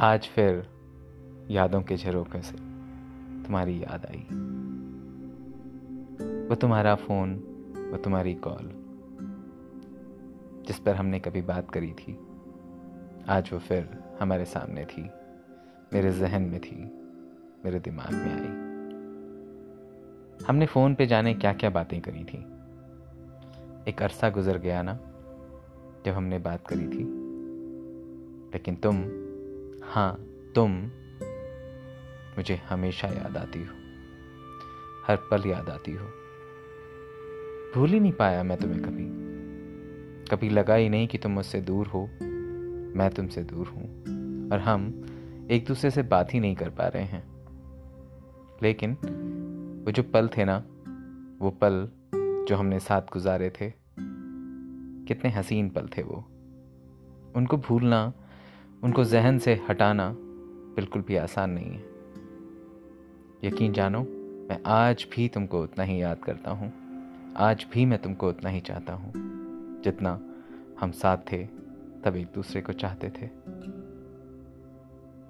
आज फिर यादों के झरोखे से तुम्हारी याद आई। वो तुम्हारा फ़ोन, वो तुम्हारी कॉल, जिस पर हमने कभी बात करी थी, आज वो फिर हमारे सामने थी, मेरे जहन में थी, मेरे दिमाग में आई। हमने फ़ोन पे जाने क्या क्या बातें करी थी। एक अरसा गुजर गया ना, जब हमने बात करी थी, लेकिन तुम हाँ तुम मुझे हमेशा याद आती हो। हर पल याद आती हो। भूल ही नहीं पाया मैं तुम्हें कभी। कभी लगा ही नहीं कि तुम मुझसे दूर हो। मैं तुमसे दूर हूँ और हम एक दूसरे से बात ही नहीं कर पा रहे हैं। लेकिन वो जो पल थे ना, वो पल जो हमने साथ गुजारे थे, कितने हसीन पल थे वो। उनको भूलना उनको जहन से हटाना बिल्कुल भी आसान नहीं है। यकीन जानो, मैं आज भी तुमको उतना ही याद करता हूँ। आज भी मैं तुमको उतना ही चाहता हूँ। जितना हम साथ थे, तब एक दूसरे को चाहते थे।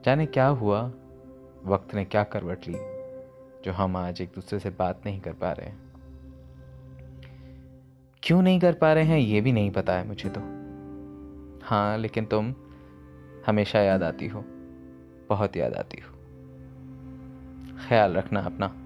जाने क्या हुआ, वक्त ने क्या करवट ली, जो हम आज एक दूसरे से बात नहीं कर पा रहे क्यों नहीं कर पा रहे हैं, ये भी नहीं पता है मुझे तो। हाँ लेकिन तुम हमेशा याद आती हो बहुत याद आती हो। ख्याल रखना अपना।